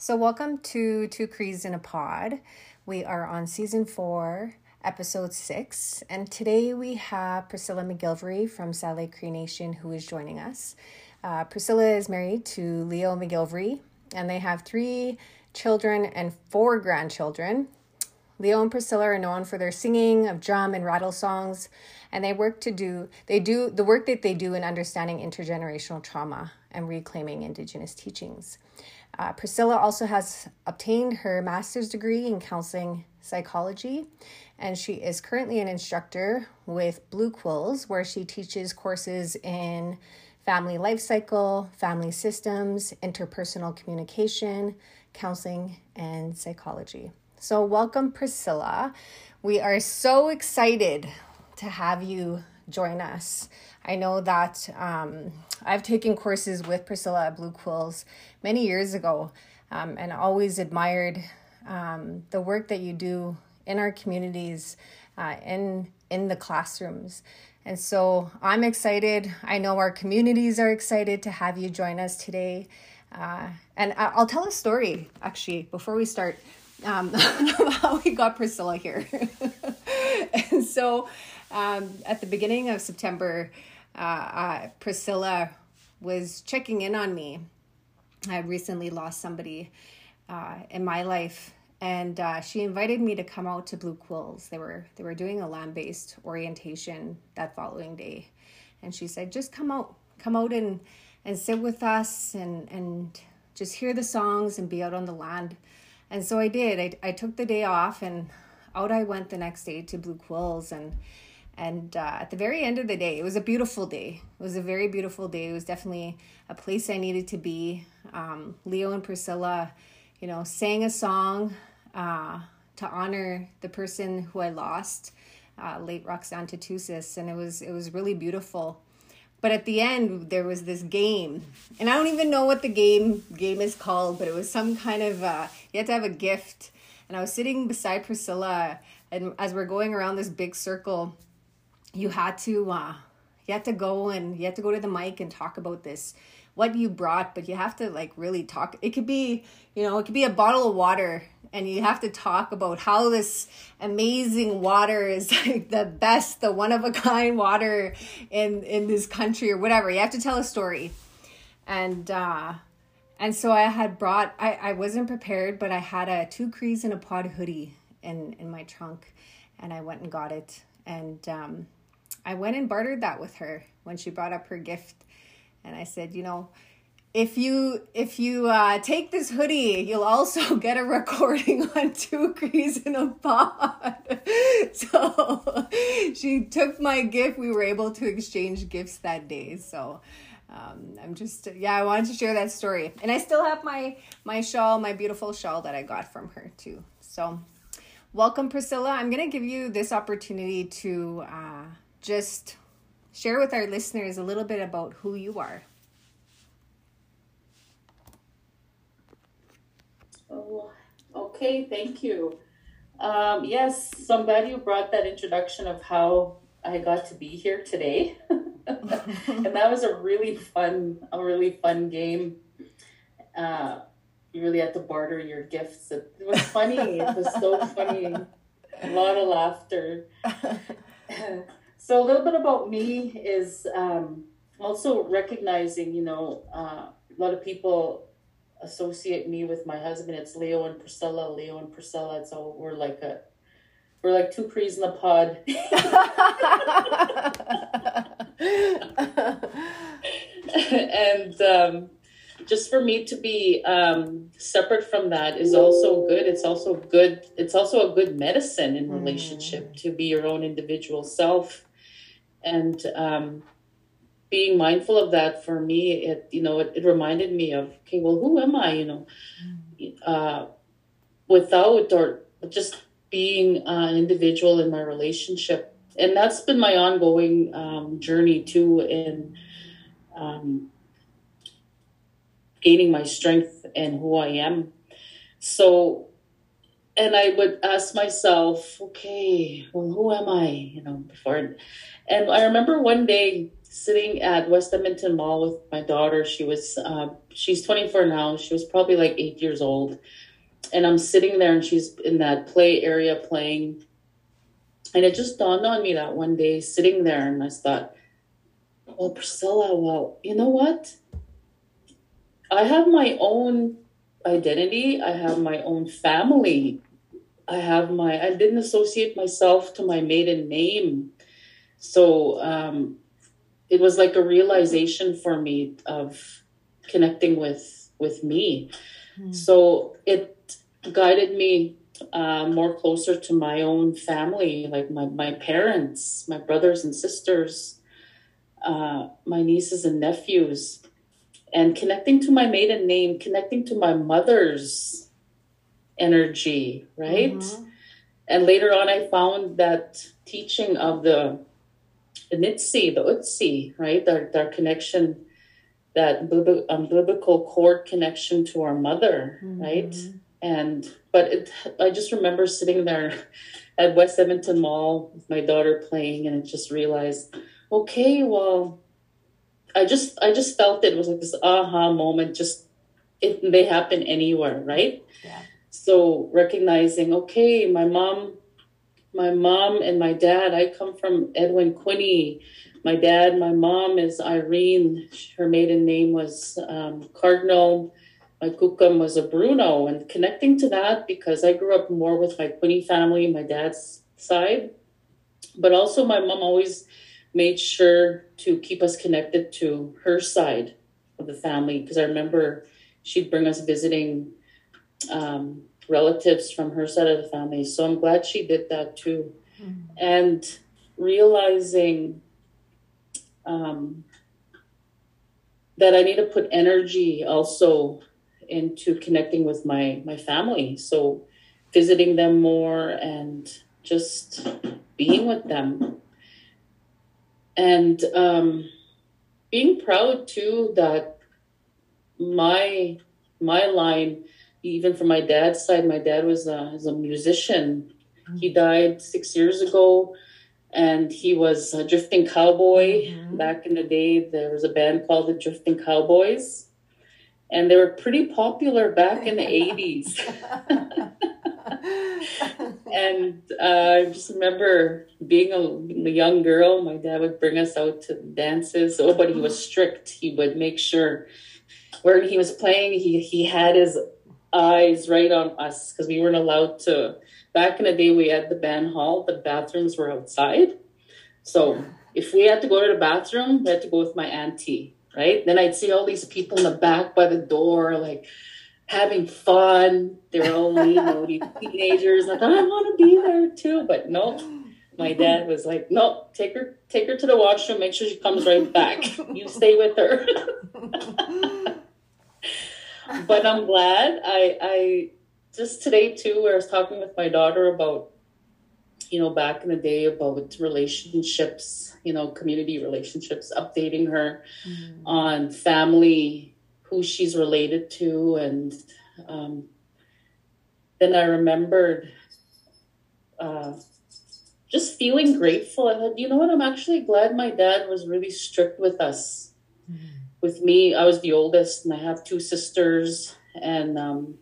So, welcome to Two Crees in a Pod. We are on season four, episode six, and today we have Priscilla McGilvery from Saddle Lake Cree Nation who is joining us. Uh, Priscilla is married to Leo McGilvery, and they have three children and four grandchildren. Leo and Priscilla are known for their singing of drum and rattle songs, and they work to do they do the work that they do in understanding intergenerational trauma and reclaiming Indigenous teachings. Uh, Priscilla also has obtained her master's degree in counseling psychology, and she is currently an instructor with Blue Quills, where she teaches courses in family life cycle, family systems, interpersonal communication, counseling, and psychology. So, welcome, Priscilla. We are so excited to have you join us. I know that um, I've taken courses with Priscilla at Blue Quills many years ago um, and always admired um, the work that you do in our communities, uh, in, in the classrooms. And so I'm excited. I know our communities are excited to have you join us today. Uh, and I'll tell a story actually before we start um, how we got Priscilla here. and so um, at the beginning of September, uh, uh, Priscilla was checking in on me. I recently lost somebody uh, in my life, and uh, she invited me to come out to Blue Quills. They were they were doing a land based orientation that following day, and she said, "Just come out, come out and and sit with us, and and just hear the songs and be out on the land." And so I did. I I took the day off, and out I went the next day to Blue Quills, and and uh, at the very end of the day, it was a beautiful day. It was a very beautiful day. It was definitely a place I needed to be. Um, Leo and Priscilla, you know, sang a song uh, to honor the person who I lost, uh, late Roxanne Tatusis, and it was it was really beautiful. But at the end, there was this game, and I don't even know what the game game is called, but it was some kind of uh, you had to have a gift. And I was sitting beside Priscilla, and as we're going around this big circle you had to uh you had to go and you had to go to the mic and talk about this. What you brought but you have to like really talk. It could be you know it could be a bottle of water and you have to talk about how this amazing water is like the best the one of a kind water in in this country or whatever. You have to tell a story. And uh and so i had brought i i wasn't prepared but i had a two crees and a pod hoodie in in my trunk and i went and got it. And um I went and bartered that with her when she brought up her gift. And I said, you know, if you if you uh, take this hoodie, you'll also get a recording on two crees in a pod. so she took my gift. We were able to exchange gifts that day. So um, I'm just yeah, I wanted to share that story, and I still have my my shawl, my beautiful shawl that I got from her too. So welcome, Priscilla. I'm gonna give you this opportunity to. Uh, just share with our listeners a little bit about who you are. Oh, okay, thank you. Um, yes, so I'm glad you brought that introduction of how I got to be here today. and that was a really fun, a really fun game. Uh, you really had to barter your gifts. It was funny. it was so funny. A lot of laughter. So a little bit about me is um, also recognizing, you know, uh, a lot of people associate me with my husband. It's Leo and Priscilla, Leo and Priscilla. So we're like a, we're like two crees in the pod. and um, just for me to be um, separate from that is also good. It's also good. It's also a good medicine in relationship mm. to be your own individual self and um, being mindful of that for me it you know it, it reminded me of okay well who am i you know? Uh, without or just being an individual in my relationship. And that's been my ongoing um, journey too in um, gaining my strength and who i am. So and i would ask myself okay well who am i you know before and I remember one day sitting at West Edmonton Mall with my daughter. She was, uh, she's 24 now. She was probably like eight years old. And I'm sitting there and she's in that play area playing. And it just dawned on me that one day sitting there and I thought, well, Priscilla, well, you know what? I have my own identity. I have my own family. I have my, I didn't associate myself to my maiden name. So um, it was like a realization for me of connecting with with me. Mm. So it guided me uh, more closer to my own family, like my, my parents, my brothers and sisters, uh, my nieces and nephews and connecting to my maiden name, connecting to my mother's energy, right? Mm-hmm. And later on, I found that teaching of the the Nitsi, the Utsi, right? Their, their connection, that um, biblical cord connection to our mother, mm-hmm. right? And but it, I just remember sitting there at West Edmonton Mall with my daughter playing, and I just realized, okay, well, I just I just felt it, it was like this aha moment. Just it, they happen anywhere, right? Yeah. So recognizing, okay, my mom, my mom and my dad. I come from Edwin Quinney. My dad, my mom is Irene. Her maiden name was um, Cardinal. My kukam was a Bruno, and connecting to that because I grew up more with my Quinney family, my dad's side, but also my mom always made sure to keep us connected to her side of the family because I remember she'd bring us visiting um, relatives from her side of the family. So I'm glad she did that too. Mm-hmm. And realizing um, that I need to put energy also into connecting with my my family. So visiting them more and just being with them and um, being proud too that my my line even from my dad's side my dad was a, was a musician he mm-hmm. died six years ago and he was a drifting cowboy mm-hmm. back in the day there was a band called the drifting cowboys and they were pretty popular back in the 80s and uh, I just remember being a, a, young girl, my dad would bring us out to dances. Oh, but he was strict. He would make sure where he was playing, he, he had his eyes right on us because we weren't allowed to. Back in the day, we had the band hall, the bathrooms were outside. So if we had to go to the bathroom, we had to go with my auntie, right? Then I'd see all these people in the back by the door, like, having fun. They're only you know, teenagers. I thought I want to be there too, but no. My dad was like, "No, take her, take her to the washroom. Make sure she comes right back. You stay with her." but I'm glad. I, I just today too, where I was talking with my daughter about, you know, back in the day about relationships, you know, community relationships, updating her mm. on family who she's related to. And um, then I remembered uh, just feeling grateful. And you know what? I'm actually glad my dad was really strict with us. Mm-hmm. With me, I was the oldest, and I have two sisters and um,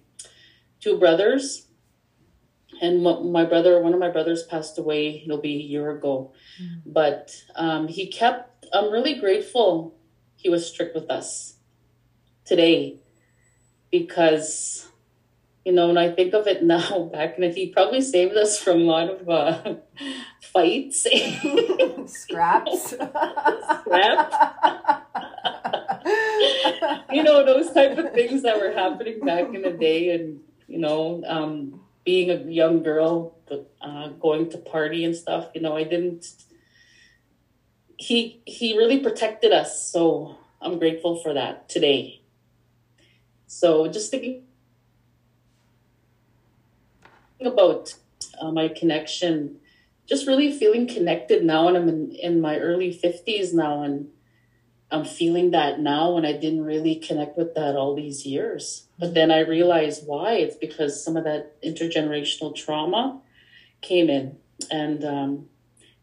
two brothers. And my brother, one of my brothers passed away, it'll be a year ago. Mm-hmm. But um, he kept, I'm really grateful he was strict with us today because you know when i think of it now back then he probably saved us from a lot of uh, fights scraps scraps you know those type of things that were happening back in the day and you know um, being a young girl uh, going to party and stuff you know i didn't he he really protected us so i'm grateful for that today. So just thinking about uh, my connection, just really feeling connected now, and I'm in, in my early 50s now, and I'm feeling that now, and I didn't really connect with that all these years. But then I realized why. It's because some of that intergenerational trauma came in, and um,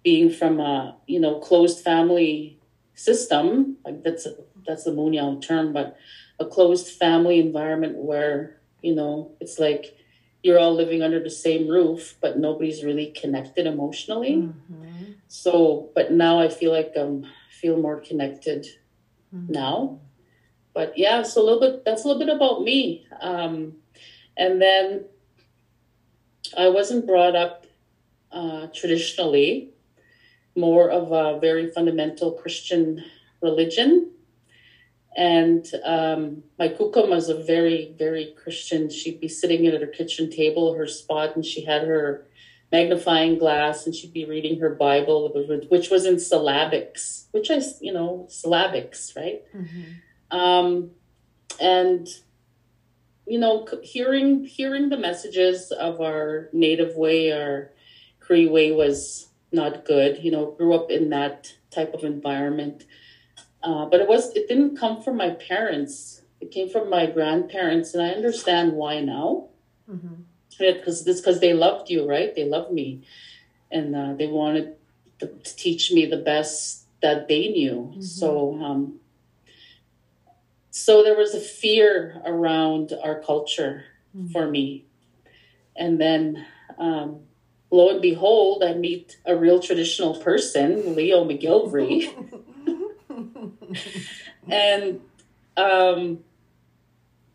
being from a you know closed family system, like that's a, that's the Moniyaw term, but a closed family environment where you know it's like you're all living under the same roof, but nobody's really connected emotionally. Mm-hmm. So, but now I feel like um feel more connected mm-hmm. now. But yeah, so a little bit. That's a little bit about me. Um, and then I wasn't brought up uh, traditionally, more of a very fundamental Christian religion. And um, my kukum was a very, very Christian. She'd be sitting at her kitchen table, her spot, and she had her magnifying glass and she'd be reading her Bible, which was in syllabics, which I, you know, syllabics, right? Mm-hmm. Um, and you know, hearing hearing the messages of our native way, our Cree way was not good. You know, grew up in that type of environment, uh, but it was it didn't come from my parents. It came from my grandparents, and I understand why now. Mm-hmm. Because it's because they loved you, right? They loved me, and uh, they wanted to, to, teach me the best that they knew. Mm-hmm. So um, so there was a fear around our culture mm-hmm. for me and then um, lo and behold i meet a real traditional person leo mcgilvery and um,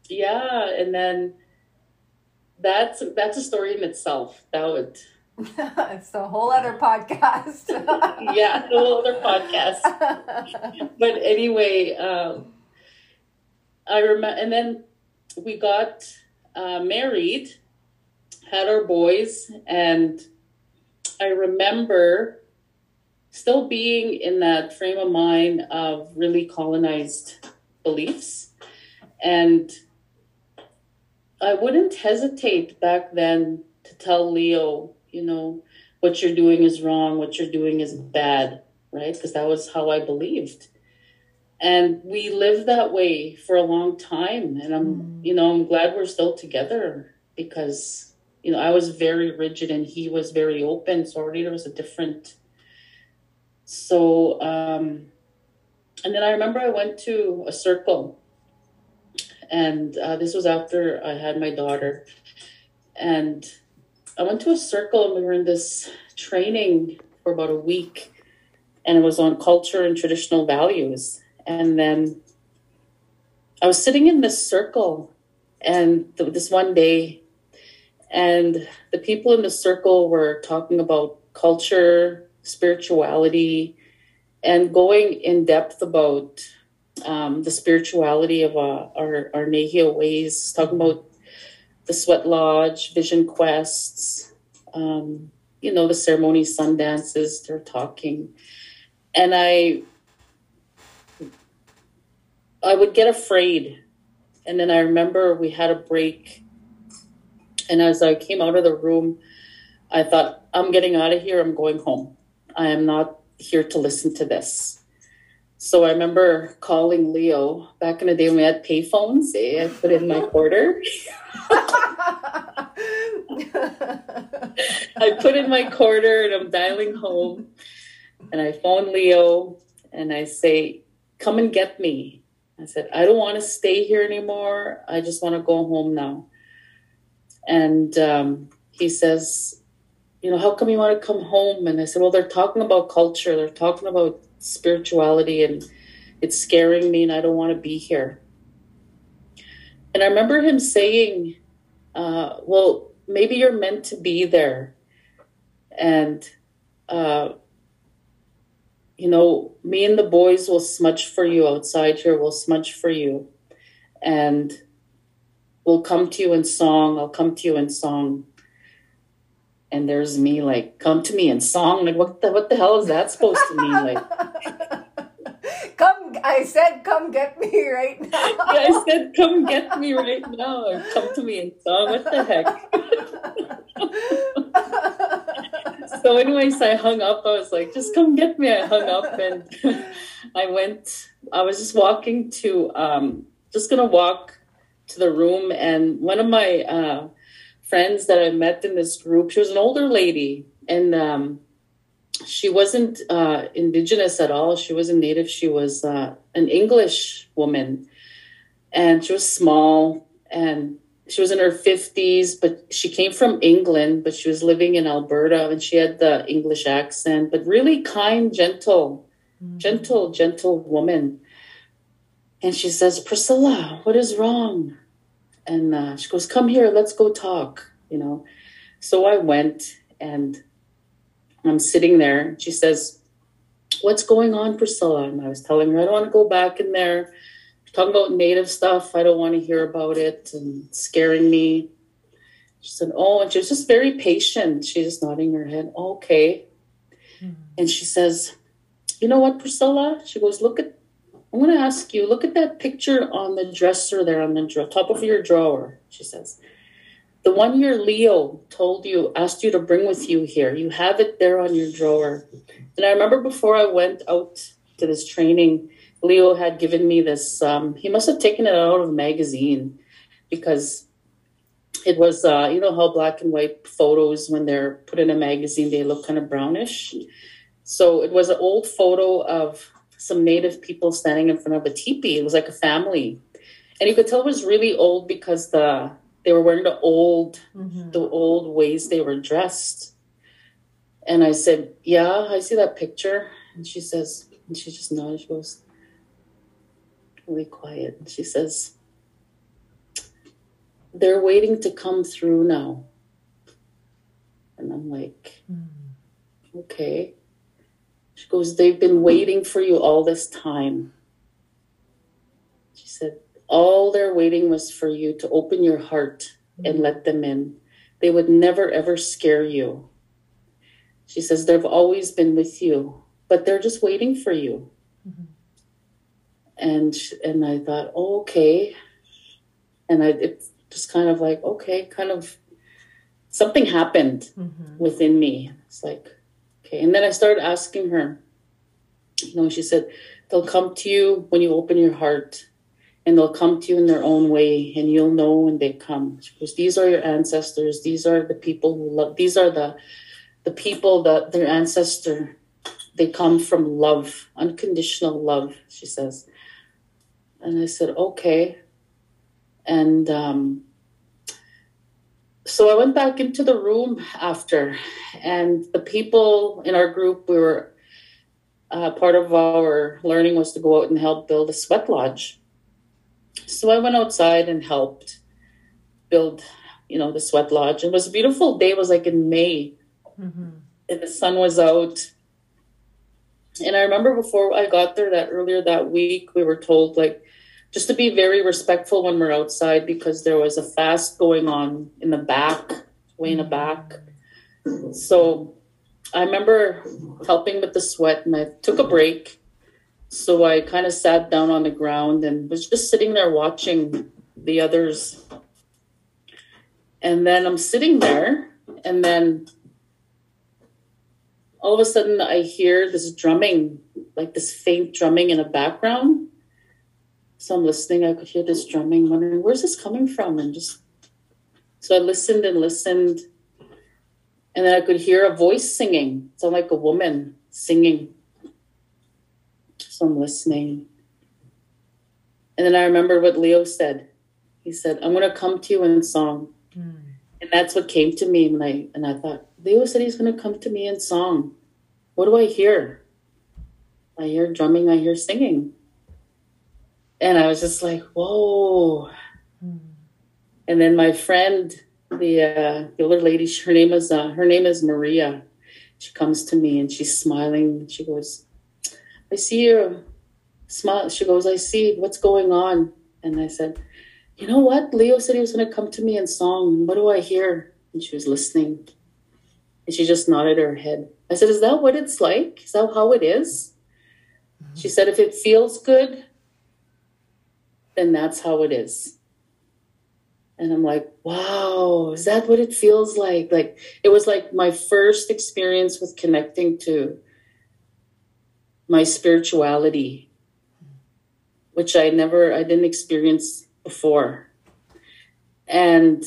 yeah and then that's that's a story in itself. That would it's a whole other podcast. Yeah a whole other podcast. But anyway um, I remember, and then we got uh, married, had our boys, and I remember still being in that frame of mind of really colonized beliefs. And I wouldn't hesitate back then to tell Leo, you know, what you're doing is wrong, what you're doing is bad, right? Because that was how I believed and we lived that way for a long time and i'm mm. you know i'm glad we're still together because you know i was very rigid and he was very open so already there was a different so um and then i remember i went to a circle and uh, this was after i had my daughter. And i went to a circle and we were in this training for about a week and it was on culture and traditional values. And then I was sitting in this circle, and th- this one day, and the people in the circle were talking about culture, spirituality, and going in depth about um, the spirituality of uh, our our Nehiyawais, ways, talking about the Sweat Lodge, Vision Quests, um, you know, the ceremony sun dances. They're talking, and I I would get afraid. And then I remember we had a break. And as I came out of the room, I thought, I'm getting out of here. I'm going home. I am not here to listen to this. So I remember calling Leo back in the day when we had payphones. Eh? I put in my quarter. I put in my quarter and I'm dialing home. And I phone Leo and I say, Come and get me. I said, I don't want to stay here anymore. I just want to go home now. And um, he says, You know, how come you want to come home? And I said, Well, they're talking about culture, they're talking about spirituality, and it's scaring me, and I don't want to be here. And I remember him saying, uh, Well, maybe you're meant to be there. And uh, you know, me and the boys will smudge for you outside here. We'll smudge for you. And we'll come to you in song. I'll come to you in song. And there's me like, come to me in song. Like, what the, what the hell is that supposed to mean? Like, come, I said, come get me right now. yeah, I said, come get me right now. Or come to me in song. What the heck? so anyways i hung up i was like just come get me i hung up and i went i was just walking to um just gonna walk to the room and one of my uh friends that i met in this group she was an older lady and um she wasn't uh, indigenous at all. She wasn't native. She was uh, an English woman, and she was small and she was in her 50s but she came from england but she was living in alberta and she had the english accent but really kind gentle mm-hmm. gentle gentle woman and she says priscilla what is wrong and uh, she goes come here let's go talk you know so i went and I'm sitting there. She says, What's going on, Priscilla? And I was telling her, I don't want to go back in there. Talking about native stuff. I don't want to hear about it and scaring me. She said, Oh, and she was just very patient. She's just nodding her head. Okay. Mm-hmm. And she says, You know what, Priscilla? She goes, Look at, I'm going to ask you, look at that picture on the dresser there on the top of your drawer, she says. The one your Leo told you, asked you to bring with you here. You have it there on your drawer. And I remember before I went out to this training, Leo had given me this. Um, he must have taken it out of a magazine because it was, uh, you know, how black and white photos, when they're put in a magazine, they look kind of brownish. So it was an old photo of some native people standing in front of a teepee. It was like a family. And you could tell it was really old because the they were wearing the old mm-hmm. the old ways they were dressed and i said yeah i see that picture and she says and she just nodded she goes really quiet and she says they're waiting to come through now and i'm like mm. okay she goes they've been waiting for you all this time she said all they're waiting was for you to open your heart and mm-hmm. let them in. They would never ever scare you. She says they've always been with you, but they're just waiting for you. Mm-hmm. And and I thought, oh, okay. And I it's just kind of like, okay, kind of something happened mm-hmm. within me. It's like, okay. And then I started asking her, you know, she said, they'll come to you when you open your heart and they'll come to you in their own way and you'll know when they come. Because these are your ancestors. These are the people who love these are the the people that their ancestor they come from love unconditional love she says. And i said okay. And um, so i went back into the room after and the people in our group we were uh, part of our learning was to go out and help build a sweat lodge so I went outside and helped build, you know, the sweat lodge. It was a beautiful day. It was like in May, mm-hmm. and the sun was out. And I remember before I got there, that earlier that week, we were told like just to be very respectful when we're outside because there was a fast going on in the back, way in the back. So I remember helping with the sweat, and I took a break so I kind of sat down on the ground and was just sitting there watching the others. And then I'm sitting there, and then all of a sudden I hear this drumming, like this faint drumming in the background. So I'm listening, I could hear this drumming, wondering where's this coming from? And just so I listened and listened. And then I could hear a voice singing, sound like a woman singing. So I'm listening. And then I remember what Leo said. He said, I'm going to come to you in song. Mm. And that's what came to me. And I, and I thought, Leo said he's going to come to me in song. What do I hear? I hear drumming, I hear singing. And I was just like, whoa. Mm. And then my friend, the uh, the older lady, her name is uh, her name is Maria. She comes to me and she's smiling. She goes, I see her smile. She goes, I see what's going on. And I said, You know what? Leo said he was going to come to me in song. What do I hear? And she was listening. And she just nodded her head. I said, Is that what it's like? Is that how it is? Mm-hmm. She said, If it feels good, then that's how it is. And I'm like, wow, is that what it feels like? Like, it was like my first experience with connecting to my spirituality, which I never, I didn't experience before. And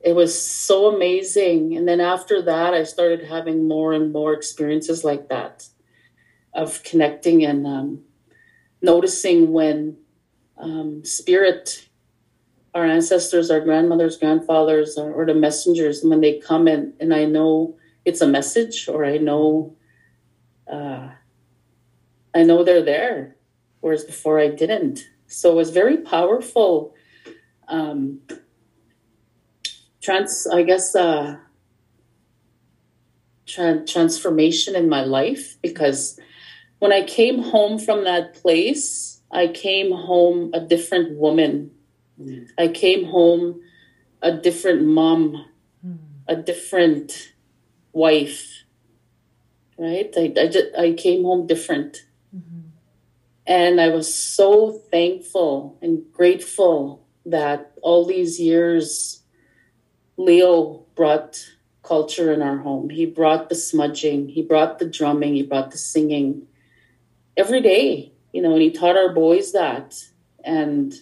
it was so amazing. And then after that, I started having more and more experiences like that of connecting and um, noticing when um, spirit, our ancestors, our grandmothers, grandfathers, or, or the messengers, and when they come in, and I know it's a message, or I know, uh, I know they're there, whereas before I didn't. So it was very powerful. Um, trans, I guess, uh, tra- transformation in my life because when I came home from that place, I came home a different woman. Mm. I came home a different mom, mm. a different wife. Right? I, I, just, I came home different. Mm-hmm. And I was so thankful and grateful that all these years, Leo brought culture in our home. He brought the smudging, he brought the drumming, he brought the singing every day, you know, and he taught our boys that. And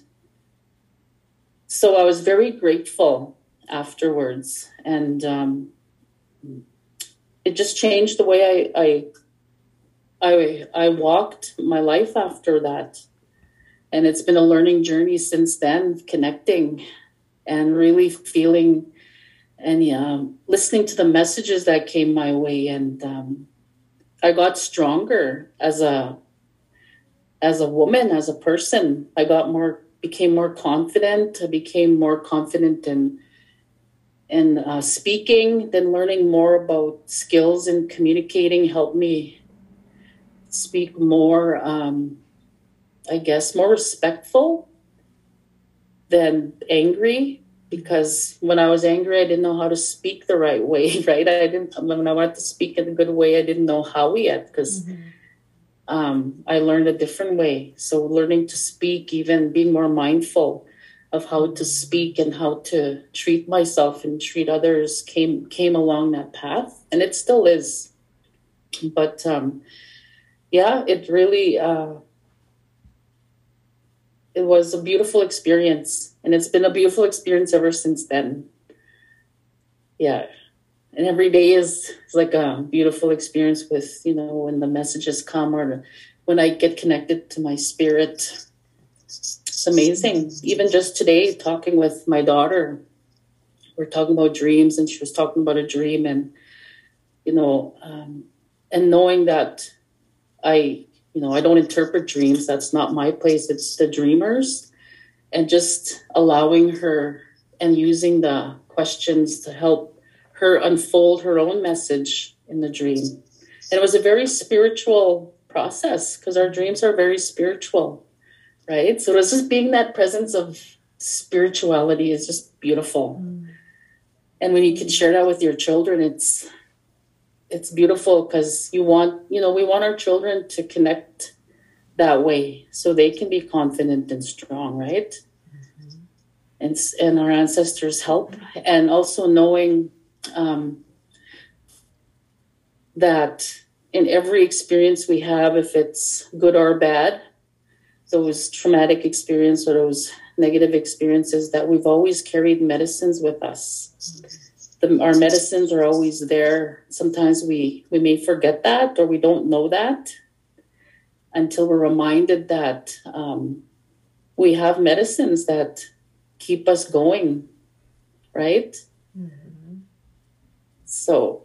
so I was very grateful afterwards. And um, it just changed the way I, I I I walked my life after that. And it's been a learning journey since then, connecting and really feeling and yeah, listening to the messages that came my way. And um, I got stronger as a as a woman, as a person. I got more, became more confident. I became more confident in in uh, speaking. Then learning more about skills in communicating helped me speak more. Um, I guess more respectful than angry because when I was angry, I didn't know how to speak the right way, right? I didn't, when I wanted to speak in a good way, I didn't know how yet because mm-hmm um, I learned a different way. So learning to speak, even being more mindful of how to speak and how to treat myself and treat others came came along that path, and it still is. But um, yeah, it really uh, it was a beautiful experience, and it's been a beautiful experience ever since then. Yeah and every day is, like a beautiful experience with you know when the messages come or when i get connected to my spirit. It's amazing. Even just today talking with my daughter we're talking about dreams and she was talking about a dream and you know um, and knowing that i you know i don't interpret dreams. That's not my place. It's the dreamers and just allowing her and using the questions to help her unfold her own message in the dream. And it was a very spiritual process because our dreams are very spiritual, right? So it was just being that presence of spirituality is just beautiful. Mm. And when you can share that with your children, it's it's beautiful because you want, you know, we want our children to connect that way so they can be confident and strong, right? Mm-hmm. And and our ancestors help and also knowing um, that in every experience we have, if it's good or bad, those traumatic experiences or those negative experiences, that we've always carried medicines with us. The, our medicines are always there. Sometimes we, we may forget that or we don't know that until we're reminded that um, we have medicines that keep us going, right? So,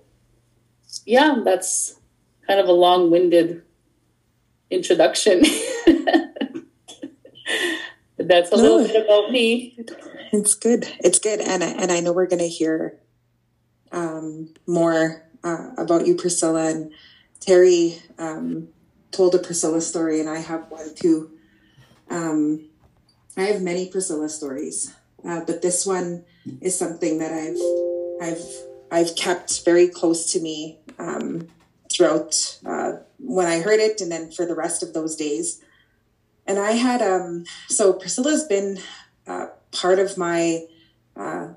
yeah, that's kind of a long winded introduction. that's a no, little bit about me. It's good. It's good. And, and I know we're going to hear um, more uh, about you, Priscilla. And Terry um, told a Priscilla story, and I have one too. Um, I have many Priscilla stories, uh, but this one is something that I've I've I've kept very close to me um, throughout uh, when I heard it, and then for the rest of those days. And I had um, so Priscilla's been uh, part of my uh,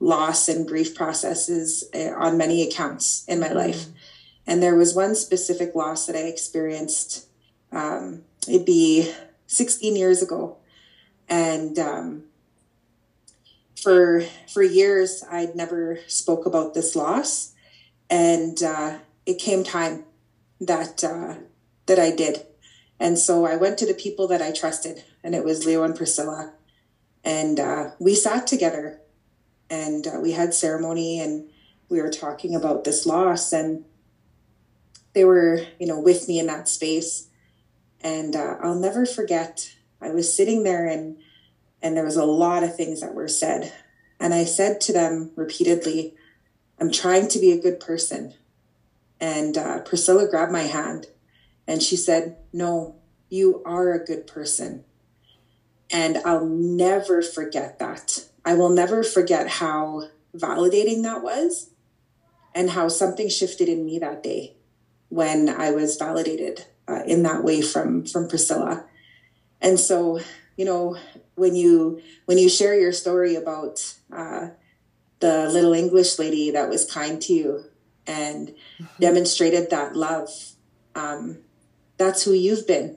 loss and grief processes uh, on many accounts in my mm-hmm. life. And there was one specific loss that I experienced. Um, it'd be 16 years ago, and um, for for years I'd never spoke about this loss, and uh, it came time that uh, that I did, and so I went to the people that I trusted, and it was Leo and Priscilla, and uh, we sat together, and uh, we had ceremony, and we were talking about this loss, and they were you know with me in that space, and uh, I'll never forget. I was sitting there and and there was a lot of things that were said. And I said to them repeatedly, I'm trying to be a good person. And uh, Priscilla grabbed my hand and she said, No, you are a good person. And I'll never forget that. I will never forget how validating that was and how something shifted in me that day when I was validated uh, in that way from from Priscilla. And so, you know, when you when you share your story about uh, the little English lady that was kind to you and mm-hmm. demonstrated that love, um, that's who you've been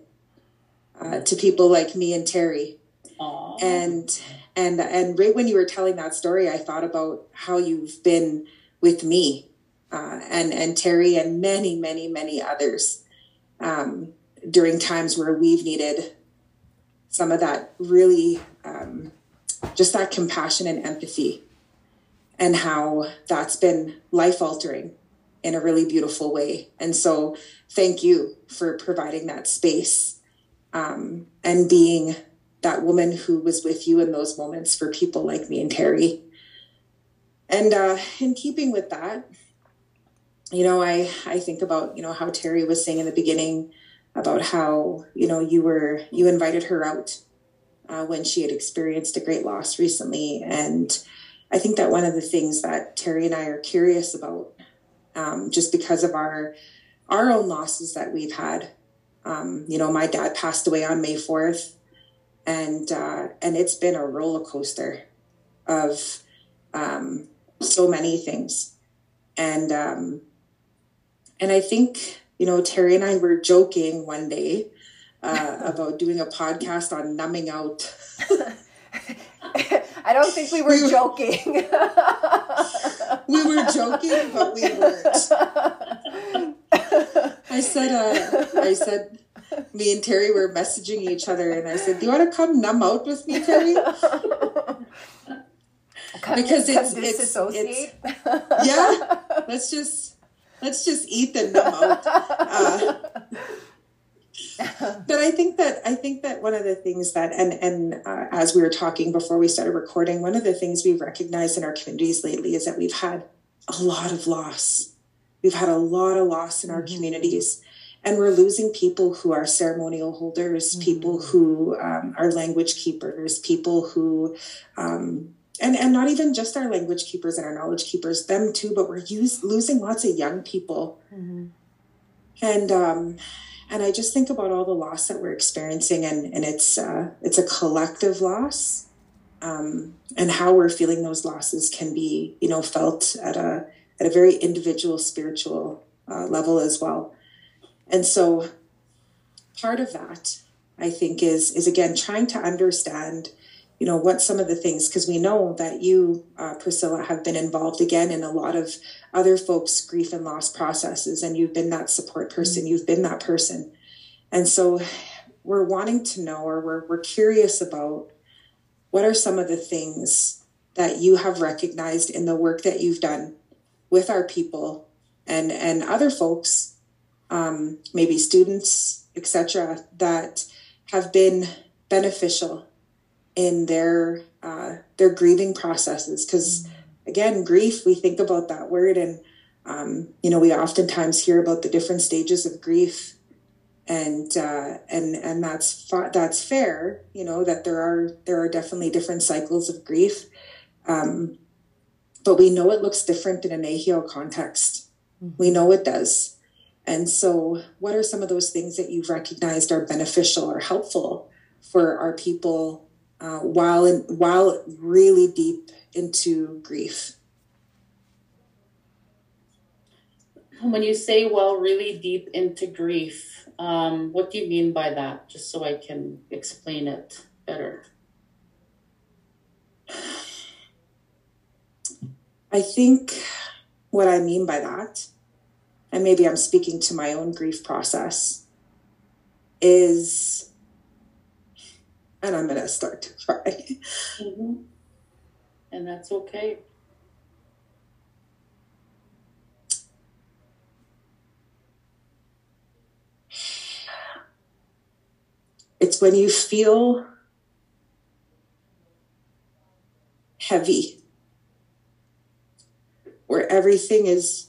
uh, to people like me and Terry. Aww. And and and right when you were telling that story, I thought about how you've been with me uh, and and Terry and many many many others um, during times where we've needed some of that really um, just that compassion and empathy and how that's been life altering in a really beautiful way. And so, thank you for providing that space um, and being that woman who was with you in those moments for people like me and Terry. And uh, in keeping with that, you know, I I think about you know how Terry was saying in the beginning about how you know you were you invited her out uh, when she had experienced a great loss recently. And i think that one of the things that terry and i are curious about um, just because of our our own losses that we've had um, you know my dad passed away on may 4th and uh, and it's been a roller coaster of um, so many things. And um, and i think you know, Terry and I were joking one day uh, about doing a podcast on numbing out. I don't think we were, we were joking. we were joking, but we weren't. I said, uh, I said, me and Terry were messaging each other, and I said, "Do you want to come numb out with me, Terry?" because it's it's, it's yeah. Let's just let's just eat the numb out. Uh, but I think that I think that one of the things that and and uh, as we were talking before we started recording, one of the things we've recognized in our communities lately is that we've had a lot of loss. We've had a lot of loss in our mm-hmm. communities, and we're losing people who are ceremonial holders, mm-hmm. people who um, are language keepers, people who um, and and not even just our language keepers and our knowledge keepers them too but we're use, losing lots of young people mm-hmm. and um and i just think about all the loss that we're experiencing and and it's uh it's a collective loss um and how we're feeling those losses can be you know felt at a at a very individual spiritual uh, level as well and so part of that i think is is again trying to understand you know what some of the things because we know that you uh, priscilla have been involved again in a lot of other folks grief and loss processes and you've been that support person mm-hmm. you've been that person and so we're wanting to know or we're, we're curious about what are some of the things that you have recognized in the work that you've done with our people and and other folks um, maybe students etc that have been beneficial in their uh, their grieving processes. Because again grief we think about that word and um, you know we oftentimes hear about the different stages of grief and uh, and and that's that's fair you know that there are there are definitely different cycles of grief. Um, but we know it looks different in a Nehiyaw context. Mm-hmm. we know it does. And so what are some of those things that you've recognized are beneficial or helpful for our people uh, while in, while really deep into grief. When you say while really deep into grief, um, what do you mean by that? Just so I can explain it better. I think what I mean by that, and maybe I'm speaking to my own grief process, is, and I'm going to start to cry. Mm-hmm. And that's okay. It's when you feel heavy, where everything is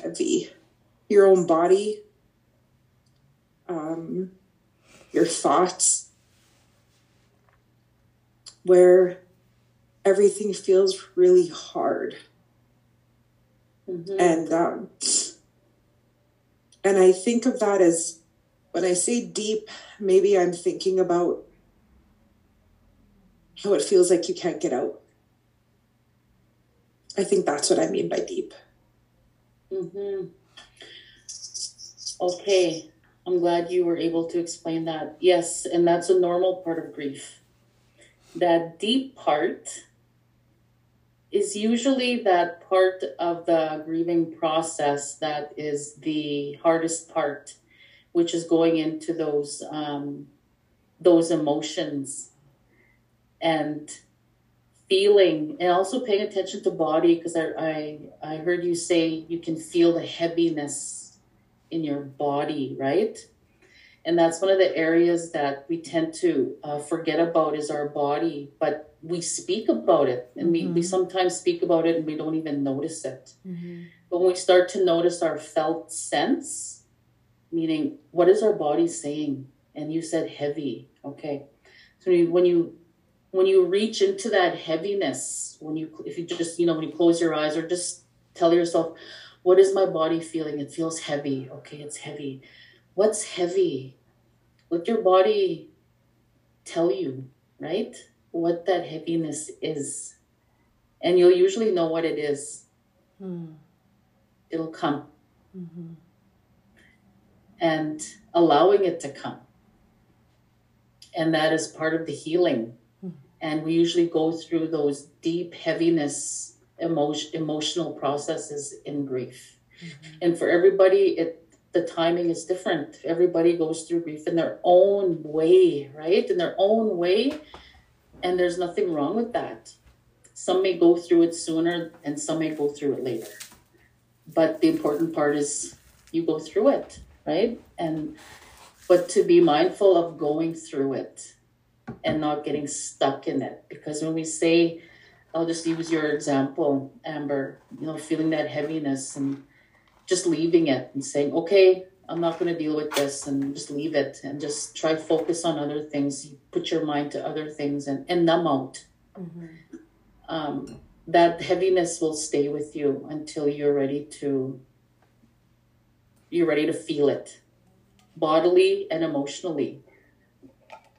heavy. Your own body, um, your thoughts, where everything feels really hard. Mm-hmm. And um, and I think of that as when I say deep, maybe I'm thinking about how it feels like you can't get out. I think that's what I mean by deep. Mm-hmm. Okay, I'm glad you were able to explain that. Yes, and that's a normal part of grief. That deep part is usually that part of the grieving process that is the hardest part which is going into those um, those emotions and feeling and also paying attention to body because I, I i heard you say you can feel the heaviness in your body right and that's one of the areas that we tend to uh, forget about is our body but we speak about it and mm-hmm. we, we mm-hmm. sometimes speak about it and we don't even notice it mm-hmm. but when we start to notice our felt sense meaning what is our body saying? And you said heavy. Okay. So when you when you reach into that heaviness, when you if you just you know when you close your eyes or just tell yourself, what is my body feeling? It feels heavy. Okay, it's heavy. What's heavy? what your body tell you, right? What that heaviness is. And you'll usually know what it is. Hmm. It'll come. Mm-hmm and allowing it to come. And that is part of the healing. Mm-hmm. And we usually go through those deep heaviness, emotion, emotional processes in grief. Mm-hmm. And for everybody, it the timing is different. Everybody goes through grief in their own way, right? In their own way. And there's nothing wrong with that. Some may go through it sooner and some may go through it later. But the important part is you go through it right? And but to be mindful of going through it and not getting stuck in it. Because when we say, I'll just use your example, Amber, you know, feeling that heaviness and just leaving it and saying, okay, I'm not going to deal with this and just leave it and just try focus on other things. You put your mind to other things and, and numb out. Mm-hmm. Um, that heaviness will stay with you until you're ready to you're ready to feel it bodily and emotionally,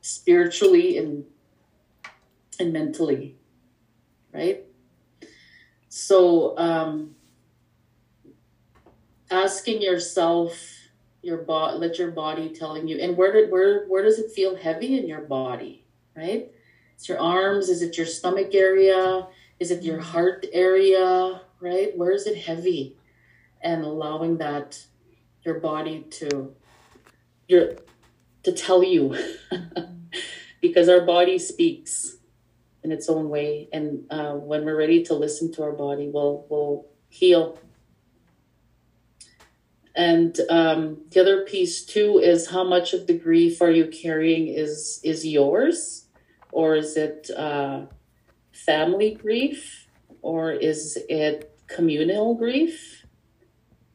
spiritually and and mentally, right? So um, asking yourself, your body, let your body telling you, and where did where where does it feel heavy in your body, right? It's your arms. Is it your stomach area? Is it your heart area? Right? Where is it heavy? And allowing that your body to your to tell you because our body speaks in its own way and uh, when we're ready to listen to our body we'll we'll heal and um, the other piece too is how much of the grief are you carrying is is yours or is it uh, family grief or is it communal grief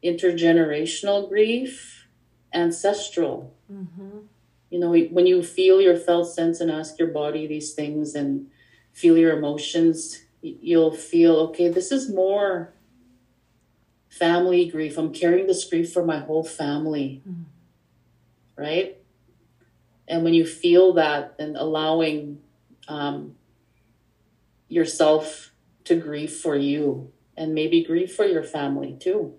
intergenerational grief, ancestral. Mm-hmm. You know, when you feel your felt sense and ask your body these things and feel your emotions, you'll feel, okay, this is more family grief. I'm carrying this grief for my whole family. Mm-hmm. Right? And when you feel that, then allowing um, yourself to grieve for you and maybe grieve for your family too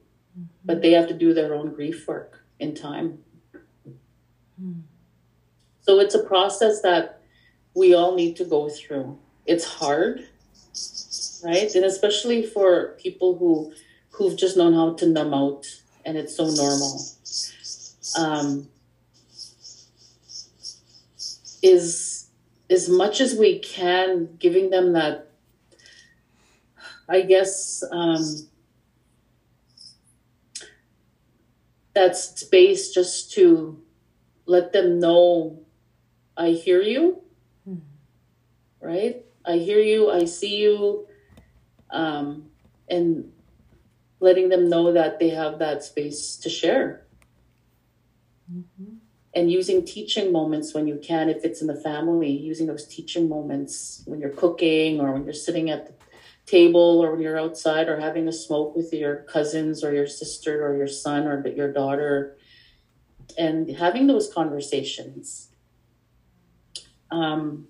but they have to do their own grief work in time. Mm. So it's a process that we all need to go through. It's hard, right? And especially for people who who've just known how to numb out and it's so normal. Um, is as much as we can giving them that I guess um, that space just to let them know I hear you, mm-hmm. right? I hear you, I see you, um, and letting them know that they have that space to share. Mm-hmm. And using teaching moments when you can, if it's in the family, using those teaching moments when you're cooking or when you're sitting at the table or when you're outside or having a smoke with your cousins or your sister or your son or your daughter and having those conversations. Um,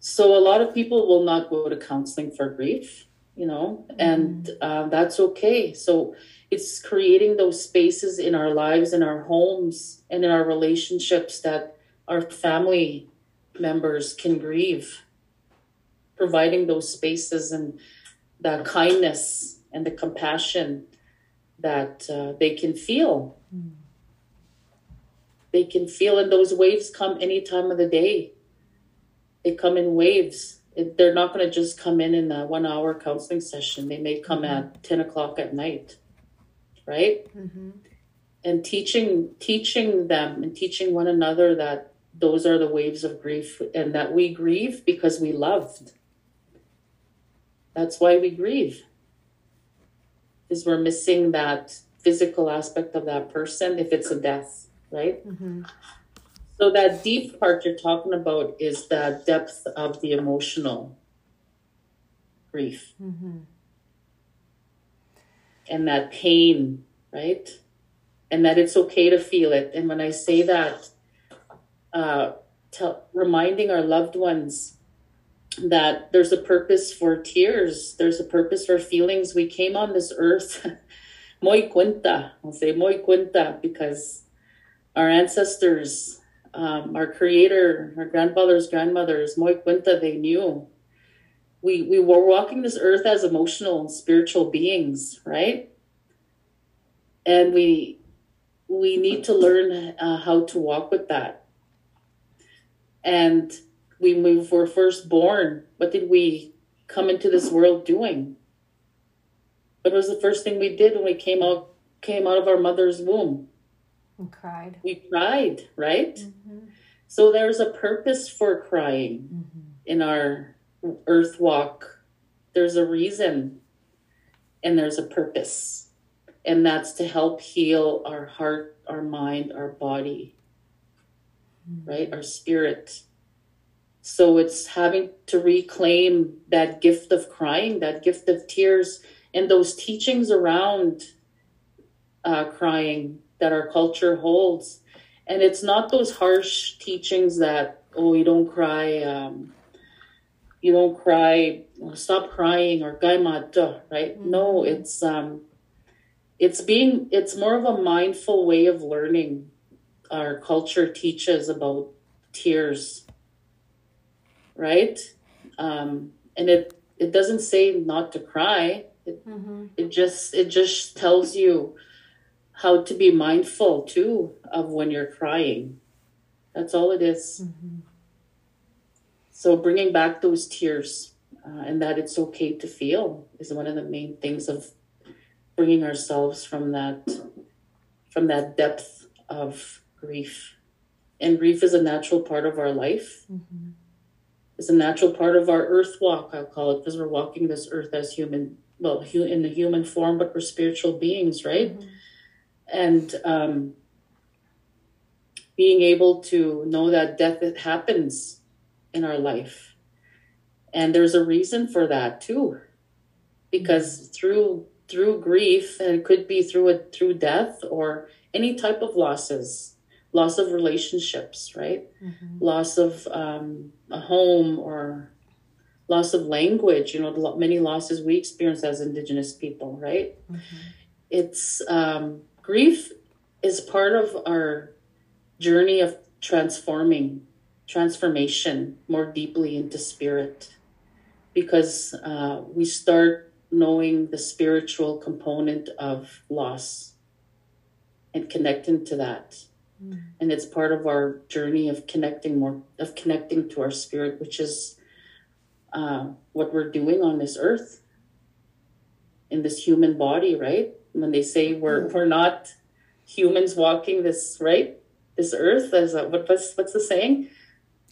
so a lot of people will not go to counseling for grief, you know, mm-hmm. and uh, that's okay. So it's creating those spaces in our lives, in our homes, and in our relationships that our family members can grieve. Providing those spaces and the kindness and the compassion that uh, they can feel. Mm. They can feel, and those waves come any time of the day they come in waves. They're not going to just come in in a one hour counseling session. They may come mm-hmm. at 10 o'clock at night, right? Mm-hmm. And teaching, teaching them and teaching one another that those are the waves of grief and that we grieve because we loved. That's why we grieve. Is we're missing that physical aspect of that person if it's a death, right? Mm-hmm. So that deep part you're talking about is the depth of the emotional grief. Mm-hmm. And that pain, right? And that it's okay to feel it. And when I say that, uh, tell, reminding our loved ones that there's a purpose for tears, there's a purpose for feelings. We came on this earth, muy cuenta. I'll say muy cuenta because our ancestors um, our creator, our grandfathers, grandmothers, Moy Cuenta, they knew. We, we were walking this earth as emotional and spiritual beings, right? And we, we need to learn uh, how to walk with that. And we, we were first born. What did we come into this world doing? What was the first thing we did when we came out came out of our mother's womb? And cried. We cried, right? Mm-hmm. So there's a purpose for crying mm-hmm. in our earth walk. There's a reason and there's a purpose. And that's to help heal our heart, our mind, our body, mm-hmm. right? Our spirit. So it's having to reclaim that gift of crying, that gift of tears, and those teachings around uh, crying that our culture holds. And it's not those harsh teachings that, oh, you don't cry, um, you don't cry, stop crying or gaimata, right? Mm-hmm. No, it's um it's being it's more of a mindful way of learning. Our culture teaches about tears, right? Um, and it it doesn't say not to cry. It, mm-hmm. it just it just tells you how to be mindful too of when you're crying. That's all it is. Mm-hmm. So bringing back those tears uh, and that it's okay to feel is one of the main things of bringing ourselves from that from that depth of grief. And grief is a natural part of our life. Mm-hmm. It's a natural part of our earth walk, I'll call it, because we're walking this earth as human, well, in the human form, but we're spiritual beings, right? Mm-hmm and um, being able to know that death happens in our life and there's a reason for that too because through through grief and it could be through a through death or any type of losses loss of relationships right mm-hmm. loss of um, a home or loss of language you know many losses we experience as indigenous people right mm-hmm. it's um, grief is part of our journey of transforming, transformation more deeply into spirit. because uh, we start knowing the spiritual component of loss and connecting to that. Mm. And it's part of our journey of connecting more, of connecting to our spirit, which is uh, what we're doing on this earth in this human body, right? When they say we're, we're not humans walking this, right? This earth, as a, what, what's, what's the saying?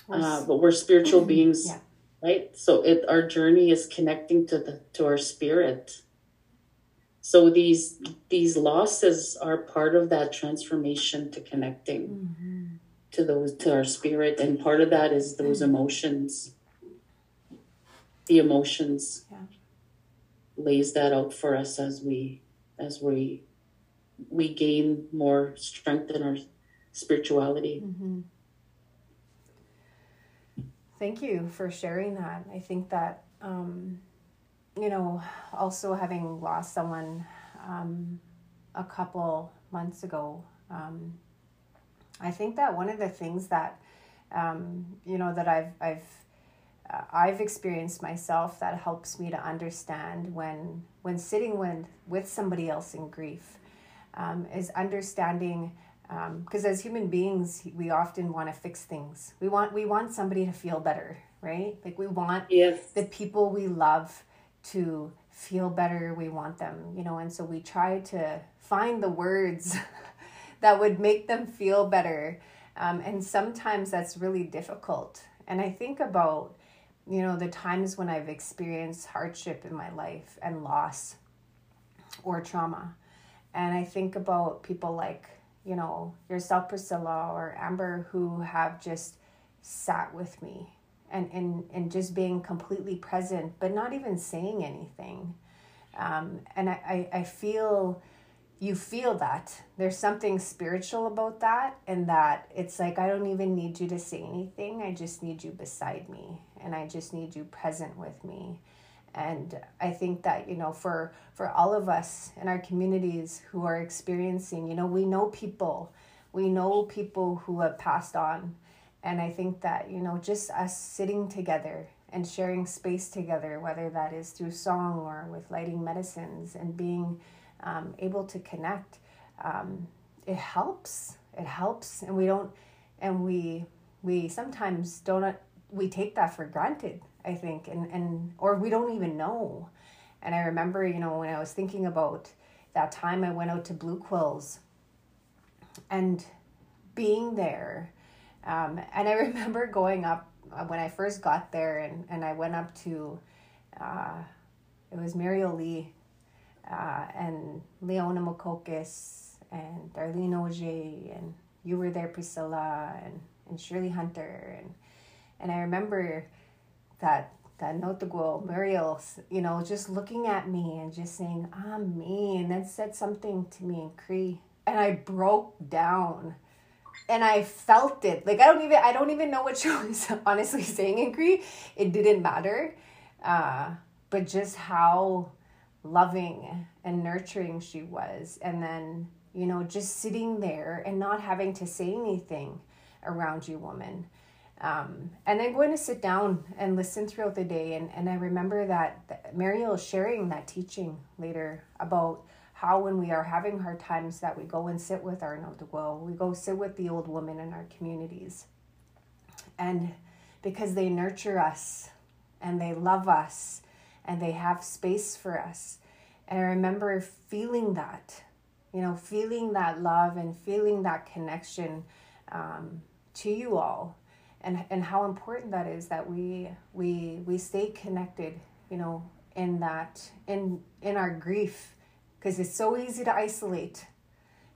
Uh, but we're spiritual beings. Yeah right so it our journey is connecting to the to our spirit so these these losses are part of that transformation to connecting mm-hmm. to those to our spirit and part of that is those mm-hmm. emotions the emotions yeah. lays that out for us as we as we we gain more strength in our spirituality mm-hmm. Thank you for sharing that. I think that, um, you know, also having lost someone um, a couple months ago, um, I think that one of the things that, um, you know, that I've, I've, I've experienced myself that helps me to understand when, when sitting with, with somebody else in grief um, is understanding because um, as human beings we often want to fix things. We want we want somebody to feel better right? Like we want yes. the people we love to feel better. We want them you know and so we try to find the words that would make them feel better. Um, and sometimes that's really difficult. And i think about you know the times when i've experienced hardship in my life and loss or trauma. And i think about people like you know, yourself, Priscilla, or Amber, who have just sat with me and, and, and just being completely present, but not even saying anything. Um, and I, I, I feel you feel that. There's something spiritual about that and that it's like i don't even need you to say anything. I just need you beside me and i just need you present with me. And i think that you know for for all of us in our communities who are experiencing you know we know people. We know people who have passed on. And i think that you know just us sitting together and sharing space together whether that is through song or with lighting medicines and being um, able to connect um, it helps. It helps. And we don't and we we sometimes don't we take that for granted I think, and, and or we don't even know. And I remember, you know, when I was thinking about that time I went out to Blue Quills and being there. Um, and I remember going up uh, when I first got there and, and I went up to, uh, it was Muriel Lee uh, and Leona Makokis and Darlene Auger and you were there, Priscilla and, and Shirley Hunter. And, and I remember that that Notaguil, Muriel, you know, just looking at me and just saying, I'm me, and then said something to me in Cree. And I broke down. And I felt it. Like I don't even I don't even know what she was honestly saying in Cree. It didn't matter. Uh, but just how loving and nurturing she was. And then, you know, just sitting there and not having to say anything around you, woman um, and then going to sit down and listen throughout the day. And, and I remember that, Mariel sharing that teaching later about how when we are having hard times that we go and sit with our Notaguil, we go sit with the old women in our communities. And because they nurture us and they love us and they have space for us. And I remember feeling that, you know, feeling that love and feeling that connection um, to you all and and how important that is that we we we stay connected you know in that in in our grief because it's so easy to isolate.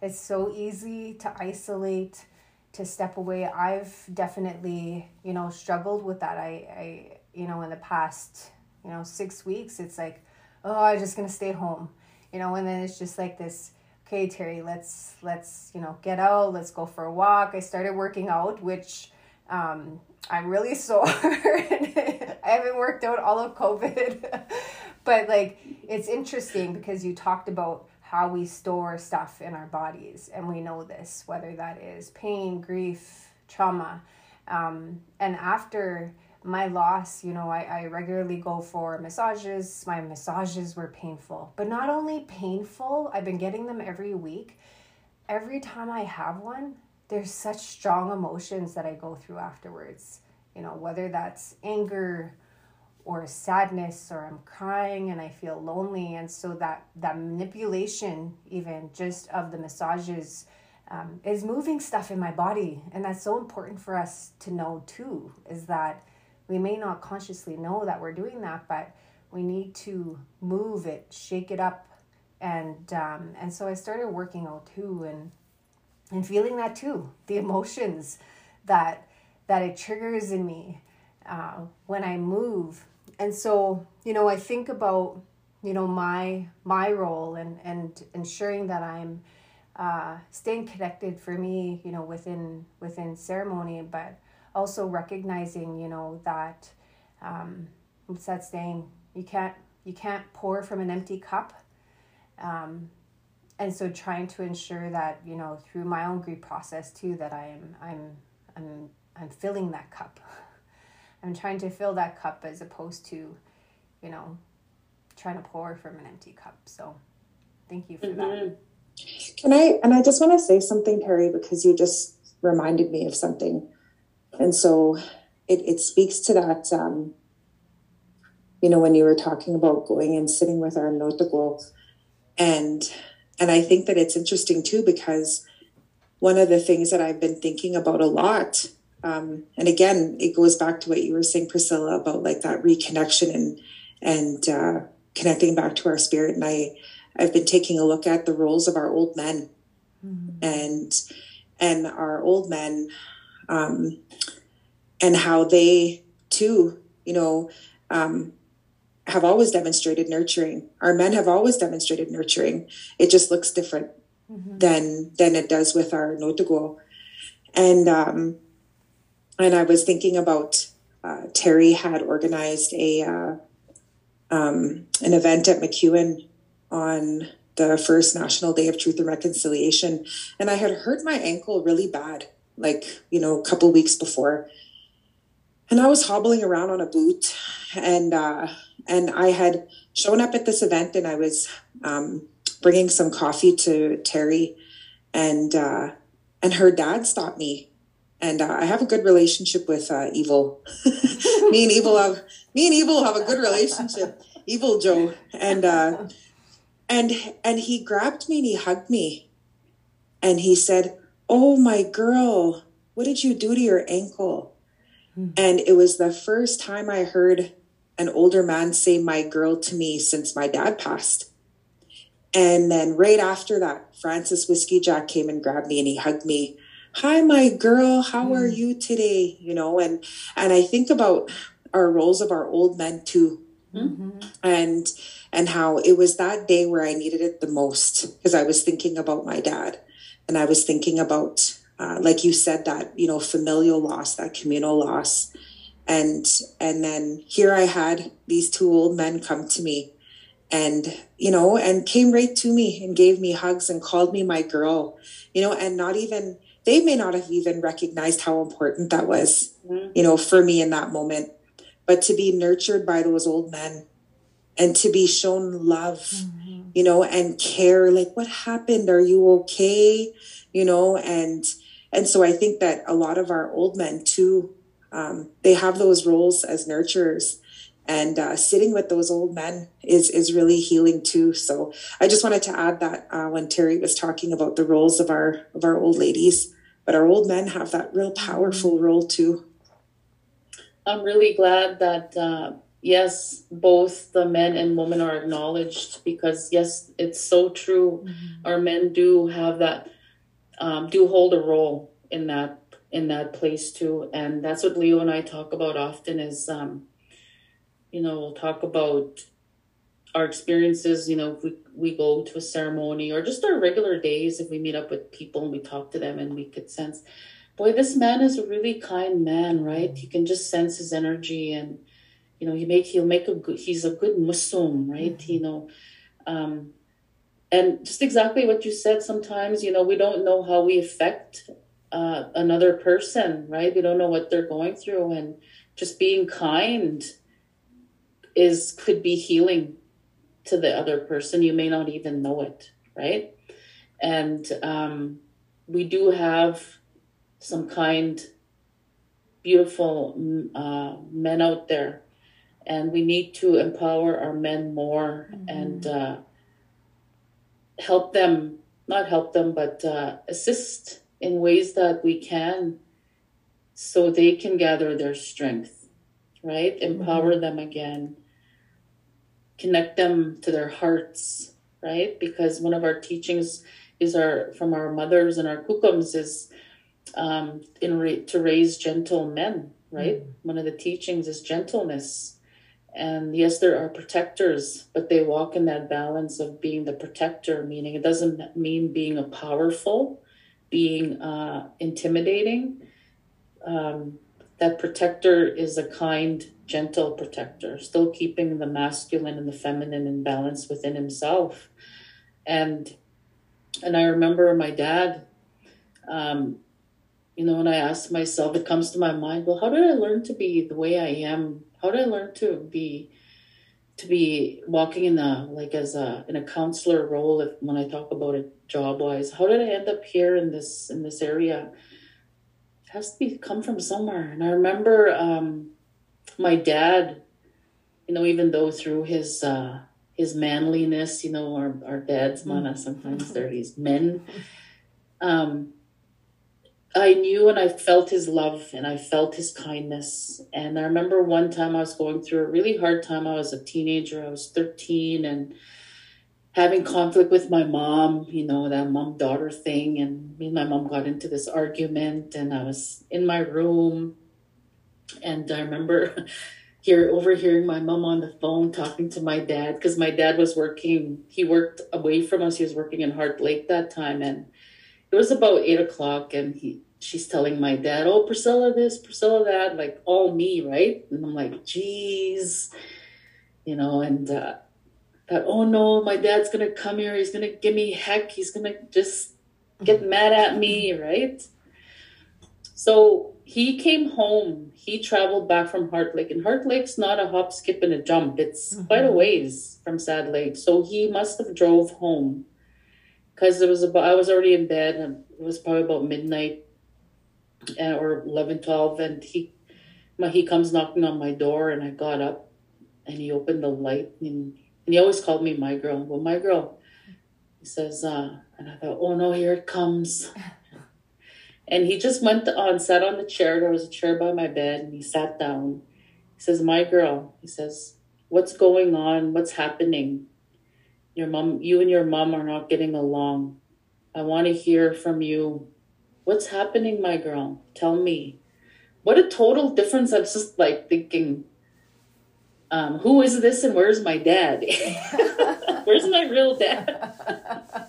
It's so easy to isolate to step away. I've definitely you know struggled with that. I i you know in the past you know six weeks it's like oh i'm just gonna stay home you know and then it's just like this okay terry let's let's you know get out let's go for a walk. I started working out which um, I'm really sore. I haven't worked out all of COVID. but like it's interesting because you talked about how we store stuff in our bodies and we know this whether that is pain grief trauma um, and after my loss, you know, I, I regularly go for massages. My massages were painful, but not only painful, I've been getting them every week. Every time I have one, there's such strong emotions that I go through afterwards. You know, whether that's anger or sadness or I'm crying and I feel lonely. And so that, that manipulation, even just of the massages, um, is moving stuff in my body. And that's so important for us to know too, is that we may not consciously know that we're doing that, but we need to move it, shake it up. And um, and so I started working out too and and feeling that too, the emotions that that it triggers in me uh, when I move. And so, you know, I think about, you know, my my role and and ensuring that I'm uh, staying connected for me, you know, within within ceremony, but also recognizing, you know, that um, what's that saying? You can't you can't pour from an empty cup. Um, and so trying to ensure that you know through my own grief process too that I am I'm I'm I'm filling that cup. I'm trying to fill that cup as opposed to, you know, trying to pour from an empty cup. So thank you for mm-hmm. that. Can I and I just want to say something, Terry, because you just reminded me of something. And so it, it speaks to that um, you know, when you were talking about going and sitting with our notable and and I think that it's interesting too because one of the things that I've been thinking about a lot, um, and again, it goes back to what you were saying, Priscilla, about like that reconnection and and uh, connecting back to our spirit. And I I've been taking a look at the roles of our old men, mm-hmm. and and our old men, um, and how they too, you know, um, have always demonstrated nurturing. Our men have always demonstrated nurturing. It just looks different mm-hmm. than than it does with our Notago. And um, and I was thinking about uh, Terry had organized a uh, um, an event at MacEwan on the first National Day of Truth and Reconciliation, and I had hurt my ankle really bad, like you know, a couple weeks before. And I was hobbling around on a boot, and uh, and I had shown up at this event and I was um, bringing some coffee to Terry and uh, and her dad stopped me and uh, I have a good relationship with uh, Evil. me and Evil have me and Evil have a good relationship. Evil Joe and uh, and and he grabbed me and he hugged me, and he said, "Oh my girl, what did you do to your ankle?" Mm-hmm. And it was the first time I heard an older man say my girl to me since my dad passed. And then right after that, Francis Whiskeyjack came and grabbed me and he hugged me. Hi, my girl. How mm. are you today? You know, and and I think about our roles of our old men too. Mm-hmm. And and how it was that day where I needed it the most because I was thinking about my dad and I was thinking about uh, like you said that you know familial loss that communal loss and and then here i had these two old men come to me and you know and came right to me and gave me hugs and called me my girl you know and not even they may not have even recognized how important that was mm-hmm. you know for me in that moment but to be nurtured by those old men and to be shown love mm-hmm. you know and care like what happened are you okay you know and and so i think that a lot of our old men too um, they have those roles as nurturers and uh, sitting with those old men is is really healing too. So i just wanted to add that uh, when terry was talking about the roles of our of our old ladies but our old men have that real powerful role too. I'm really glad that uh, yes both the men and women are acknowledged because yes it's so true. Mm-hmm. our men do have that um, do hold a role in that in that place too. And that's what Leo and I talk about often is, um, you know, we'll talk about our experiences, you know, if we, we go to a ceremony or just our regular days, if we meet up with people and we talk to them and we could sense, boy, this man is a really kind man, right? You can just sense his energy and, you know, he make, he'll make a good, he's a good Muslim, right? Mm-hmm. You know, um, and just exactly what you said sometimes you know we don't know how we affect uh, another person, right? We don't know what they're going through, and just being kind is could be healing to the other person. You may not even know it, right? And um, we do have some kind, beautiful uh, men out there, and we need to empower our men more mm-hmm. and uh, help them, not help them, but uh, assist in ways that we can so they can gather their strength, right? Empower mm-hmm. them again, connect them to their hearts, right? Because one of our teachings is our from our mothers and our kukums is um, in ra- to raise gentle men, right? Mm-hmm. One of the teachings is gentleness. And yes, there are protectors, but they walk in that balance of being the protector, meaning it doesn't mean being a powerful, being uh, intimidating. Um, that protector is a kind, gentle protector, still keeping the masculine and the feminine in balance within himself. And and I remember my dad, um, you know, when I asked myself, it comes to my mind, well, how did I learn to be the way I am? How did I learn to be to be walking in the like as a in a counselor role if when I talk about it job wise? How did I end up here in this in this area? It has to be come from somewhere. And I remember um, my dad, you know, even though through his uh, his manliness, you know, our, our dads, mana, sometimes they're these men. Um, I knew and I felt his love and I felt his kindness. And I remember one time I was going through a really hard time. I was a teenager, I was 13 and having conflict with my mom, you know, that mom daughter thing. And me and my mom got into this argument and I was in my room. And I remember here overhearing my mom on the phone talking to my dad because my dad was working he worked away from us he was working in heart lake that time and it was about eight o'clock and he she's telling my dad oh priscilla this priscilla that like all me right and i'm like geez you know and uh that oh no my dad's gonna come here he's gonna give me heck he's gonna just get mad at me right so he came home. He traveled back from Heart Lake, and Heart Lake's not a hop, skip, and a jump. It's mm-hmm. quite a ways from Saddle Lake. So he must have drove home because it was about. I was already in bed, and it was probably about midnight uh, or 11, 12, and he, my, he comes knocking on my door, and I got up, and he opened the light, and, and he always called me my girl. Well, my girl, he says, uh, and I thought, oh no, here it comes. And he just went on, sat on the chair. There was a chair by my bed, and he sat down. He says, My girl, he says, What's going on? What's happening? Your mom, you and your mom are not getting along. I want to hear from you. What's happening, my girl? Tell me. What a total difference. I was just like thinking, um, who is this and where's my dad? where's my real dad?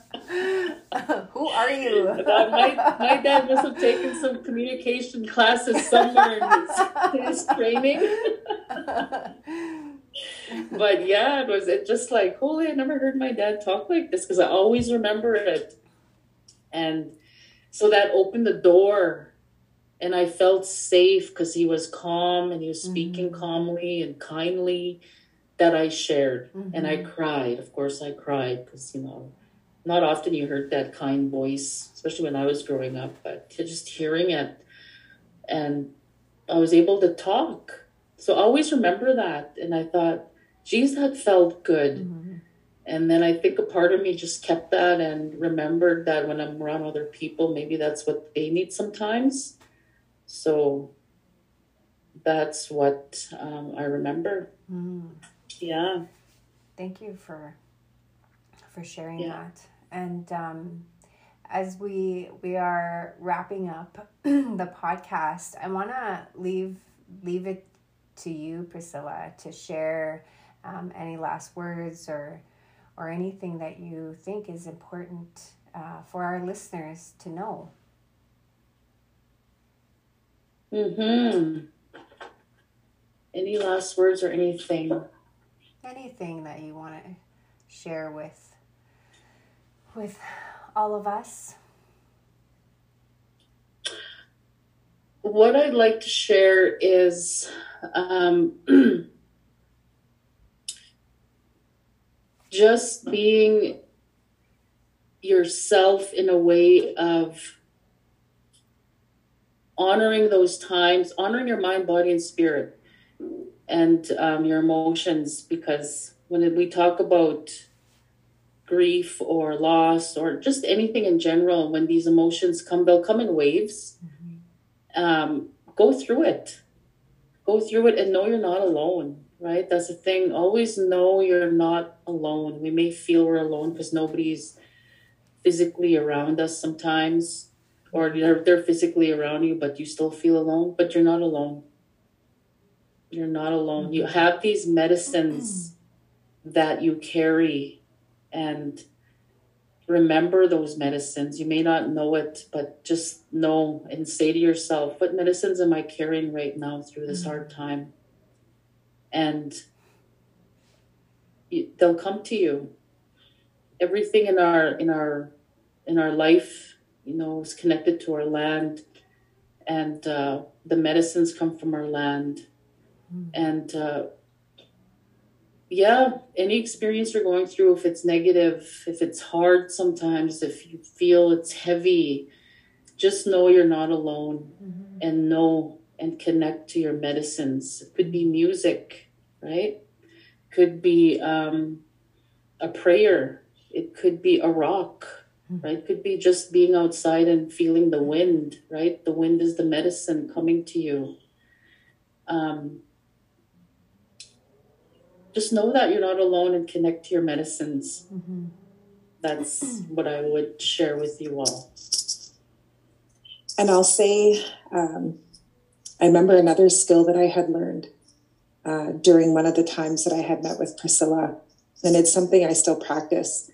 Who are you? my, my dad must have taken some communication classes somewhere in his, his training. but yeah, it was it just like, holy, I never heard my dad talk like this because I always remember it. And so that opened the door and I felt safe because he was calm and he was speaking mm-hmm. calmly and kindly that I shared. Mm-hmm. And I mm-hmm. cried. Of course, I cried because, you know, not often you heard that kind voice, especially when I was growing up, but just hearing it and I was able to talk. So always remember that. And I thought, geez, that felt good. Mm-hmm. And then I think a part of me just kept that and remembered that when I'm around other people, maybe that's what they need sometimes. So that's what um, I remember. Mm. Yeah. Thank you for for sharing yeah. that. And um, as we we are wrapping up the podcast, I want to leave leave it to you, Priscilla, to share um, any last words or or anything that you think is important uh, for our listeners to know. Hmm. Any last words or anything? Anything that you want to share with with all of us? What I'd like to share is um, just being yourself in a way of honoring those times, honoring your mind, body, and spirit, and um, your emotions. Because when we talk about grief or loss or just anything in general, when these emotions come, they'll come in waves. Mm-hmm. Um, go through it. Go through it and know you're not alone, right? That's the thing. Always know you're not alone. We may feel we're alone because nobody's physically around us sometimes, or they're, they're physically around you, but you still feel alone, but you're not alone. You're not alone. You have these medicines that you carry and remember those medicines. You may not know it, but just know and say to yourself, what medicines am I carrying right now through this hard time? And they'll come to you everything in our in our in our life you know is connected to our land and uh, the medicines come from our land mm. and uh, yeah any experience you're going through if it's negative if it's hard sometimes if you feel it's heavy just know you're not alone mm-hmm. and know and connect to your medicines. It could be music right? Could be um, a prayer. It could be a rock hmm. right? Could be just being outside and feeling the wind right? The wind is the medicine coming to you. Um, just know that you're not alone and connect to your medicines mm-hmm. that's what i would share with you all and i'll say um, i remember another skill that i had learned uh, during one of the times that i had met with priscilla and it's something i still practice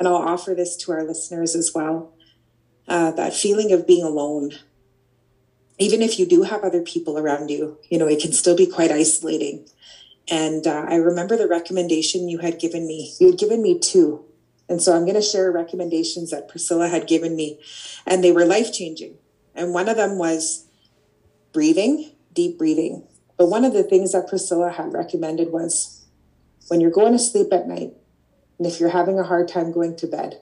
and I'll offer this to our listeners as well uh, that feeling of being alone. Even if you do have other people around you, you know, it can still be quite isolating. And uh, I remember the recommendation you had given me. You had given me two. And so I'm going to share recommendations that Priscilla had given me, and they were life changing. And one of them was breathing, deep breathing. But one of the things that Priscilla had recommended was when you're going to sleep at night, and if you're having a hard time going to bed,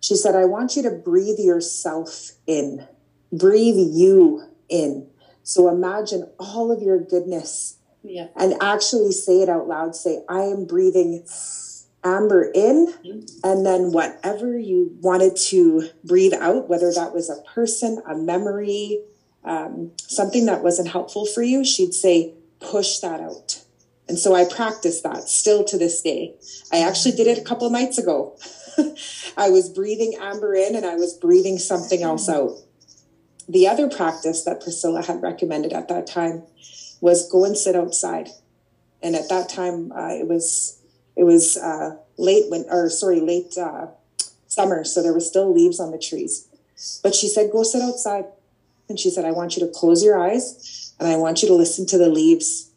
she said, I want you to breathe yourself in, breathe you in. So imagine all of your goodness yeah. and actually say it out loud. Say, I am breathing amber in, mm-hmm. and then whatever you wanted to breathe out, whether that was a person, a memory, um, something that wasn't helpful for you, she'd say, push that out. And so I practice that still to this day. I actually did it a couple nights ago. I was breathing amber in and I was breathing something else out. The other practice that Priscilla had recommended at that time was go and sit outside. And at that time, uh, it was it was uh, late when or sorry late uh, summer, so there were still leaves on the trees. But she said, go sit outside, and she said, I want you to close your eyes and I want you to listen to the leaves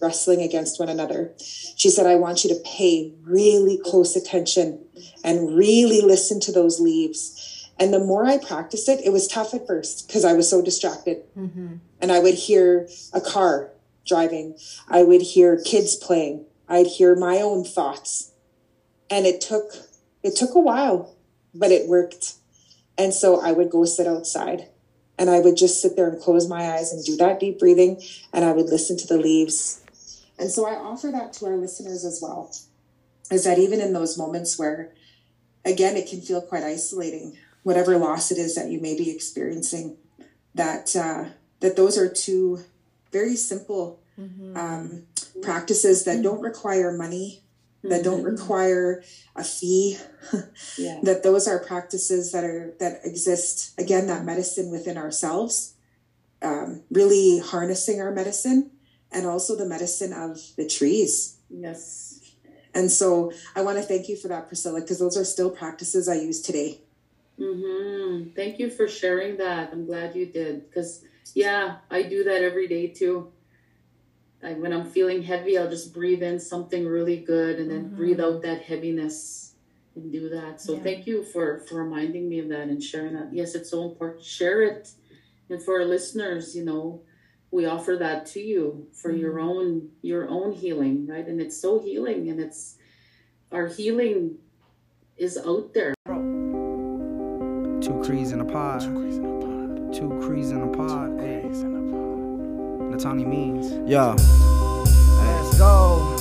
wrestling against one another. She said, I want you to pay really close attention and really listen to those leaves. And the more I practiced it, it was tough at first because I was so distracted. Mm-hmm. And I would hear a car driving, I would hear kids playing, I'd hear my own thoughts. And it took it took a while, but it worked. And so I would go sit outside and I would just sit there and close my eyes and do that deep breathing and I would listen to the leaves and so I offer that to our listeners as well is that even in those moments where, again, it can feel quite isolating, whatever loss it is that you may be experiencing, that, uh, that those are two very simple mm-hmm. um, practices that don't require money, that don't mm-hmm. require a fee yeah. that those are practices that are that exist again that medicine within ourselves um, really harnessing our medicine and also the medicine of the trees. Yes. And so I want to thank you for that, Priscilla, because those are still practices I use today. Mm-hmm. Thank you for sharing that. I'm glad you did. Because, yeah, I do that every day too. Like when I'm feeling heavy, I'll just breathe in something really good and then mm-hmm. breathe out that heaviness and do that. So yeah. thank you for, for reminding me of that and sharing that. Yes, it's so important. Share it and for our listeners, you know, we offer that to you for mm-hmm. your own your own healing, right? And it's so healing, and it's our healing is out there. Two crees in a pod. Two crees in a pod. Two crees in a pod. Hey. Natani means. Yeah. Let's go.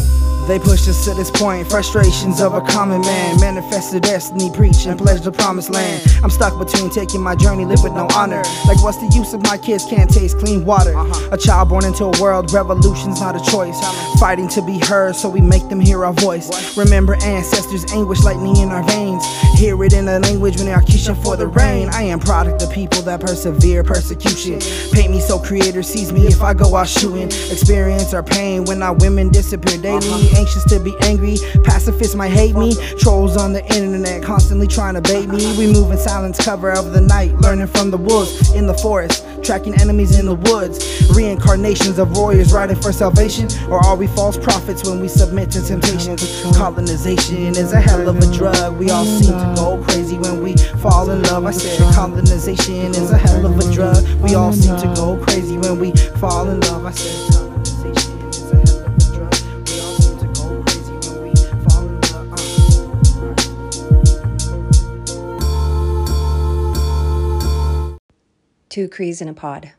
They pushed us to this point, frustrations of a common man. Manifested destiny, preach and pledge the promised land. I'm stuck between taking my journey, live with no honor. Like, what's the use if my kids can't taste clean water? Uh-huh. A child born into a world, revolution's not a choice. Fighting to be heard, so we make them hear our voice. Remember ancestors' anguish, lightning in our veins. Hear it in the language when they are kissing for the rain. I am product of people that persevere persecution. Paint me so creator sees me if I go out shooting. Experience our pain when our women disappear daily anxious to be angry. Pacifists might hate me. Trolls on the internet constantly trying to bait me. We move in silence, cover of the night, learning from the wolves in the forest, tracking enemies in the woods. Reincarnations of warriors riding for salvation, or are we false prophets when we submit to temptation? Colonization is a hell of a drug. We all seem to go crazy when we fall in love. I said colonization is a hell of a drug. We all seem to go crazy when we fall in love. I said. Two crees in a pod.